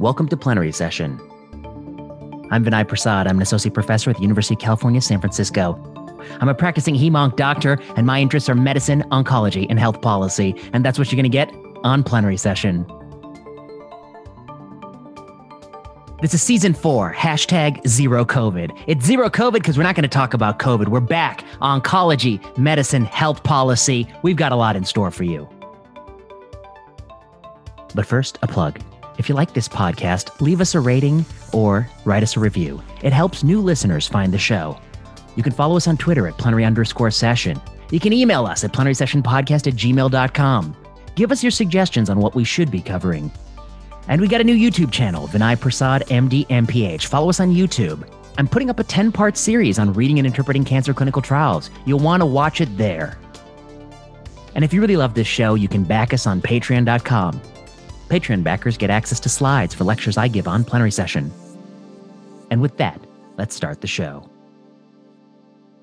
Welcome to Plenary Session. I'm Vinay Prasad. I'm an associate professor at the University of California, San Francisco. I'm a practicing hemonc doctor, and my interests are medicine, oncology, and health policy. And that's what you're going to get on Plenary Session. This is season four, hashtag zero COVID. It's zero COVID because we're not going to talk about COVID. We're back. Oncology, medicine, health policy. We've got a lot in store for you. But first, a plug. If you like this podcast, leave us a rating or write us a review. It helps new listeners find the show. You can follow us on Twitter at plenary underscore session. You can email us at plenary session podcast at gmail.com. Give us your suggestions on what we should be covering. And we got a new YouTube channel, Vinay Prasad MD MPH. Follow us on YouTube. I'm putting up a 10 part series on reading and interpreting cancer clinical trials. You'll want to watch it there. And if you really love this show, you can back us on patreon.com. Patreon backers get access to slides for lectures I give on plenary session. And with that, let's start the show.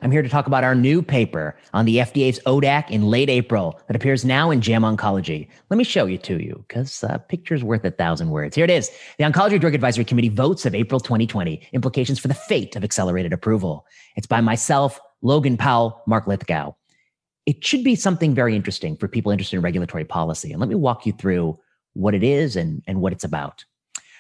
I'm here to talk about our new paper on the FDA's ODAC in late April that appears now in JAMA Oncology. Let me show you to you because a uh, picture's worth a thousand words. Here it is. The Oncology Drug Advisory Committee votes of April 2020 implications for the fate of accelerated approval. It's by myself, Logan Powell, Mark Lythgoe. It should be something very interesting for people interested in regulatory policy. And let me walk you through what it is and, and what it's about.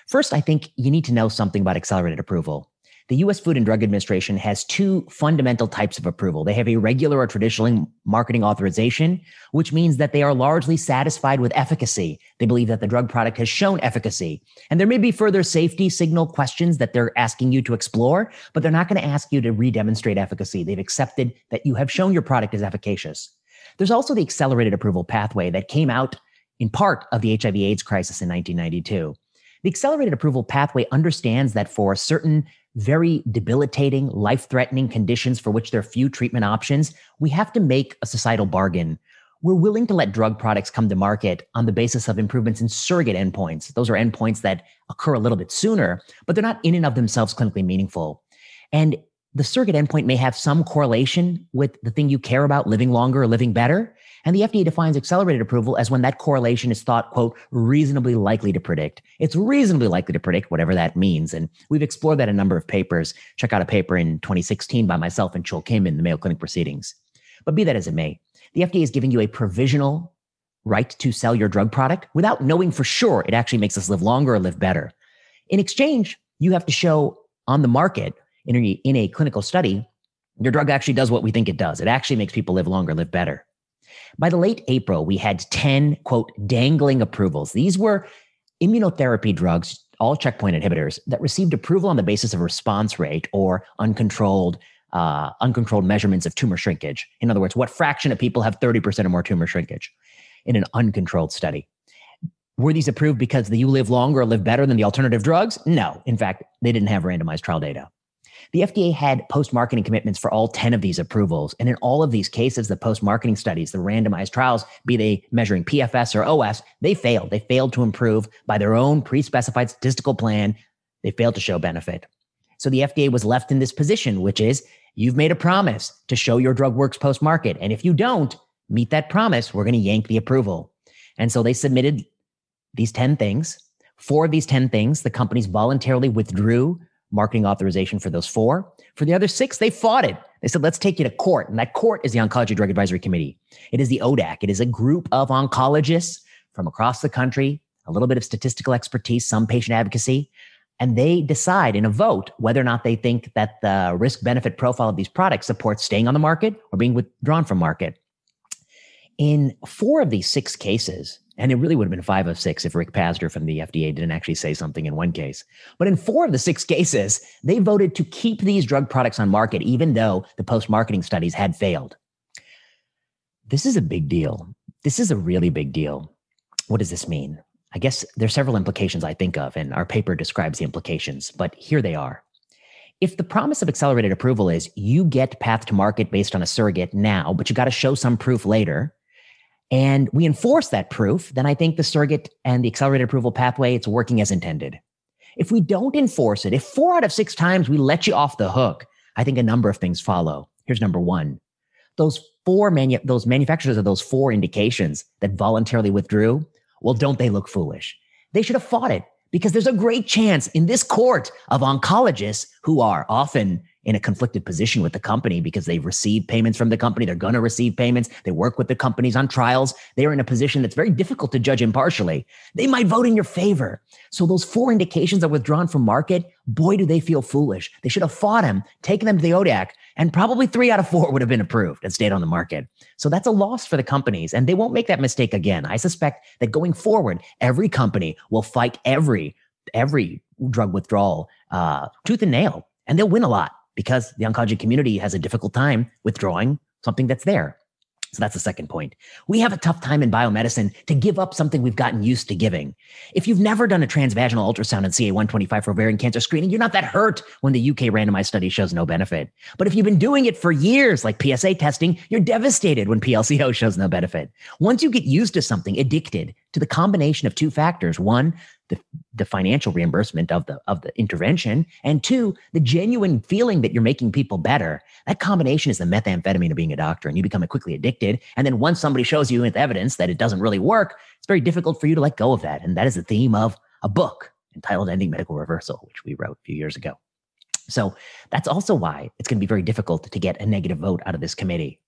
First, I think you need to know something about accelerated approval the US Food and Drug Administration has two fundamental types of approval. They have a regular or traditional marketing authorization, which means that they are largely satisfied with efficacy. They believe that the drug product has shown efficacy. And there may be further safety signal questions that they're asking you to explore, but they're not going to ask you to re-demonstrate efficacy. They've accepted that you have shown your product is efficacious. There's also the accelerated approval pathway that came out in part of the HIV AIDS crisis in 1992. The accelerated approval pathway understands that for certain very debilitating, life threatening conditions for which there are few treatment options, we have to make a societal bargain. We're willing to let drug products come to market on the basis of improvements in surrogate endpoints. Those are endpoints that occur a little bit sooner, but they're not in and of themselves clinically meaningful. And the surrogate endpoint may have some correlation with the thing you care about, living longer or living better. And the FDA defines accelerated approval as when that correlation is thought, quote, reasonably likely to predict. It's reasonably likely to predict whatever that means. And we've explored that in a number of papers. Check out a paper in 2016 by myself and Chul Kim in the Mayo Clinic Proceedings. But be that as it may, the FDA is giving you a provisional right to sell your drug product without knowing for sure it actually makes us live longer or live better. In exchange, you have to show on the market in a, in a clinical study, your drug actually does what we think it does. It actually makes people live longer, live better. By the late April, we had 10, quote, dangling approvals. These were immunotherapy drugs, all checkpoint inhibitors, that received approval on the basis of response rate or uncontrolled. Uh, uncontrolled measurements of tumor shrinkage. In other words, what fraction of people have 30% or more tumor shrinkage in an uncontrolled study? Were these approved because the you live longer or live better than the alternative drugs? No. In fact, they didn't have randomized trial data. The FDA had post marketing commitments for all 10 of these approvals. And in all of these cases, the post marketing studies, the randomized trials, be they measuring PFS or OS, they failed. They failed to improve by their own pre specified statistical plan. They failed to show benefit. So the FDA was left in this position, which is you've made a promise to show your drug works post market. And if you don't meet that promise, we're going to yank the approval. And so they submitted these 10 things. Four of these 10 things, the companies voluntarily withdrew marketing authorization for those four. For the other six, they fought it. They said, let's take you to court. And that court is the Oncology Drug Advisory Committee. It is the ODAC. It is a group of oncologists from across the country, a little bit of statistical expertise, some patient advocacy. And they decide in a vote whether or not they think that the risk benefit profile of these products supports staying on the market or being withdrawn from market. In four of these six cases, and it really would have been five of six if Rick Pazdur from the FDA didn't actually say something in one case. But in four of the six cases, they voted to keep these drug products on market, even though the post marketing studies had failed. This is a big deal. This is a really big deal. What does this mean? I guess there's several implications I think of, and our paper describes the implications, but here they are. If the promise of accelerated approval is you get path to market based on a surrogate now, but you got to show some proof later, and we enforce that proof, then I think the surrogate and the accelerated approval pathway, it's working as intended. If we don't enforce it, if four out of six times we let you off the hook, I think a number of things follow. Here's number one. Those four manu- those manufacturers of those four indications that voluntarily withdrew, well, don't they look foolish? They should have fought it because there's a great chance in this court of oncologists who are often in a conflicted position with the company because they've received payments from the company. They're going to receive payments. They work with the companies on trials. They are in a position that's very difficult to judge impartially. They might vote in your favor. So those four indications are withdrawn from market. Boy, do they feel foolish. They should have fought him, taken them to the ODAC, and probably three out of four would have been approved and stayed on the market. So that's a loss for the companies, and they won't make that mistake again. I suspect that going forward, every company will fight every every drug withdrawal uh, tooth and nail, and they'll win a lot because the oncology community has a difficult time withdrawing something that's there. So that's the second point. We have a tough time in biomedicine to give up something we've gotten used to giving. If you've never done a transvaginal ultrasound and CA125 for ovarian cancer screening, you're not that hurt when the UK randomized study shows no benefit. But if you've been doing it for years, like PSA testing, you're devastated when PLCO shows no benefit. Once you get used to something, addicted to the combination of two factors, one, the, the financial reimbursement of the of the intervention and two the genuine feeling that you're making people better. That combination is the methamphetamine of being a doctor and you become quickly addicted and then once somebody shows you with evidence that it doesn't really work it's very difficult for you to let go of that and that is the theme of a book entitled ending medical reversal which we wrote a few years ago. So that's also why it's going to be very difficult to get a negative vote out of this committee.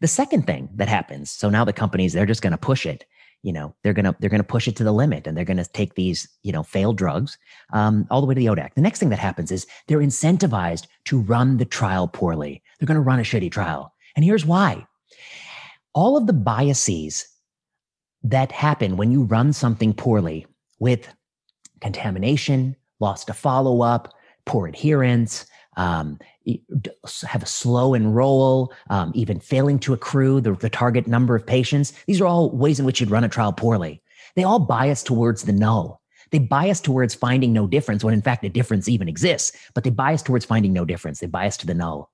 The second thing that happens so now the companies they're just going to push it you know they're gonna they're gonna push it to the limit and they're gonna take these you know failed drugs um, all the way to the ODAC. The next thing that happens is they're incentivized to run the trial poorly. They're gonna run a shitty trial, and here's why: all of the biases that happen when you run something poorly with contamination, loss to follow up, poor adherence, um, have a slow enroll, um, even failing to accrue the, the target number of patients. These are all ways in which you'd run a trial poorly. They all bias towards the null. They bias towards finding no difference when in fact a difference even exists, but they bias towards finding no difference. They bias to the null.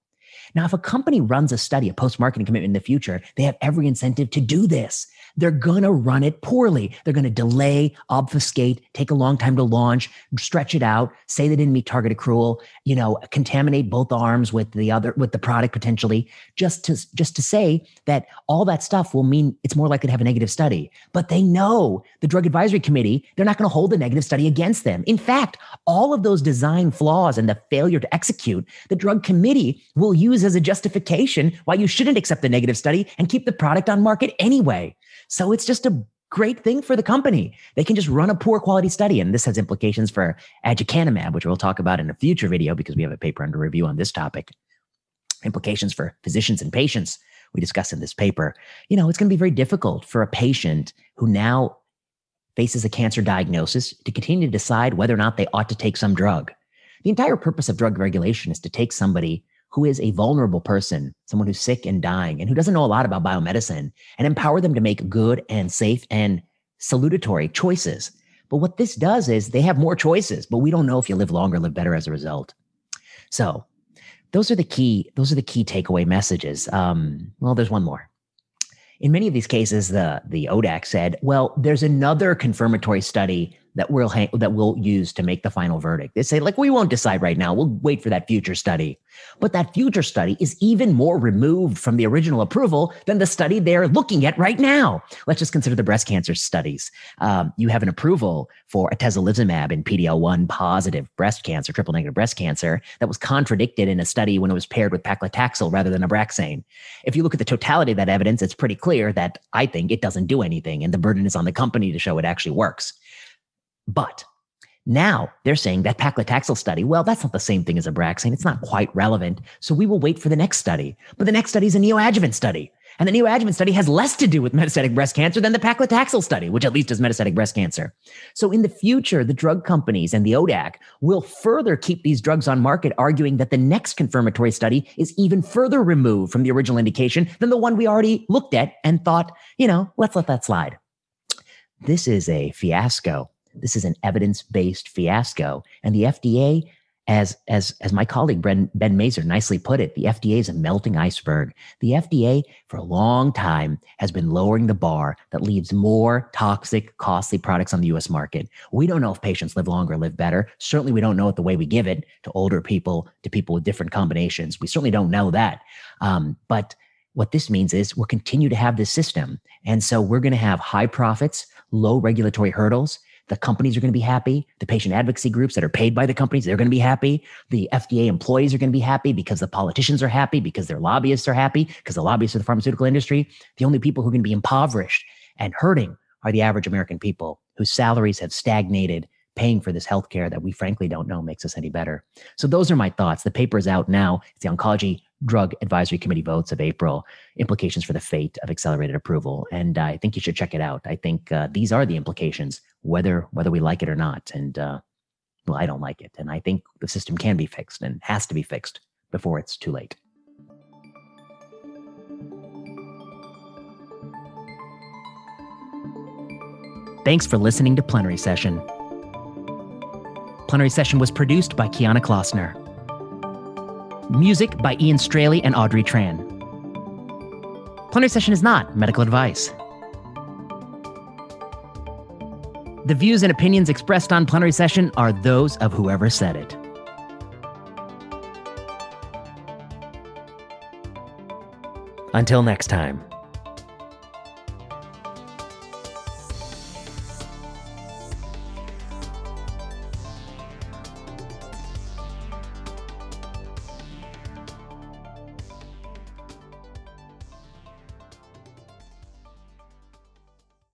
Now, if a company runs a study, a post marketing commitment in the future, they have every incentive to do this they're going to run it poorly. They're going to delay, obfuscate, take a long time to launch, stretch it out, say they didn't meet target accrual, you know, contaminate both arms with the other with the product potentially, just to just to say that all that stuff will mean it's more likely to have a negative study. But they know the drug advisory committee, they're not going to hold a negative study against them. In fact, all of those design flaws and the failure to execute, the drug committee will use as a justification why you shouldn't accept the negative study and keep the product on market anyway. So it's just a great thing for the company. They can just run a poor quality study. And this has implications for aducanumab, which we'll talk about in a future video because we have a paper under review on this topic. Implications for physicians and patients we discuss in this paper. You know, it's going to be very difficult for a patient who now faces a cancer diagnosis to continue to decide whether or not they ought to take some drug. The entire purpose of drug regulation is to take somebody who is a vulnerable person, someone who's sick and dying, and who doesn't know a lot about biomedicine, and empower them to make good and safe and salutatory choices. But what this does is they have more choices, but we don't know if you live longer, live better as a result. So those are the key, those are the key takeaway messages. Um, well, there's one more. In many of these cases, the the ODAC said, well, there's another confirmatory study that we'll hang, that we'll use to make the final verdict. They say like we won't decide right now. We'll wait for that future study. But that future study is even more removed from the original approval than the study they're looking at right now. Let's just consider the breast cancer studies. Um, you have an approval for atezolizumab in PD-L1 positive breast cancer, triple negative breast cancer, that was contradicted in a study when it was paired with paclitaxel rather than Abraxane. If you look at the totality of that evidence, it's pretty clear that I think it doesn't do anything, and the burden is on the company to show it actually works. But now they're saying that paclitaxel study, well, that's not the same thing as Abraxane. It's not quite relevant. So we will wait for the next study. But the next study is a neoadjuvant study. And the neoadjuvant study has less to do with metastatic breast cancer than the paclitaxel study, which at least is metastatic breast cancer. So in the future, the drug companies and the ODAC will further keep these drugs on market, arguing that the next confirmatory study is even further removed from the original indication than the one we already looked at and thought, you know, let's let that slide. This is a fiasco this is an evidence-based fiasco. And the FDA, as as as my colleague Ben, ben Mazer nicely put it, the FDA is a melting iceberg. The FDA, for a long time, has been lowering the bar that leaves more toxic, costly products on the US market. We don't know if patients live longer, live better. Certainly, we don't know it the way we give it to older people, to people with different combinations. We certainly don't know that. Um, but what this means is we'll continue to have this system. And so we're going to have high profits, low regulatory hurdles, The companies are going to be happy. The patient advocacy groups that are paid by the companies, they're going to be happy. The FDA employees are going to be happy because the politicians are happy, because their lobbyists are happy, because the lobbyists of the pharmaceutical industry. The only people who are going to be impoverished and hurting are the average American people whose salaries have stagnated paying for this healthcare that we frankly don't know makes us any better. So those are my thoughts. The paper is out now. It's the Oncology Drug Advisory Committee votes of April, implications for the fate of accelerated approval. And I think you should check it out. I think uh, these are the implications, whether whether we like it or not. And uh, well, I don't like it. And I think the system can be fixed and has to be fixed before it's too late. Thanks for listening to Plenary Session. Plenary Session was produced by Kiana Klossner. Music by Ian Straley and Audrey Tran. Plenary session is not medical advice. The views and opinions expressed on plenary session are those of whoever said it. Until next time.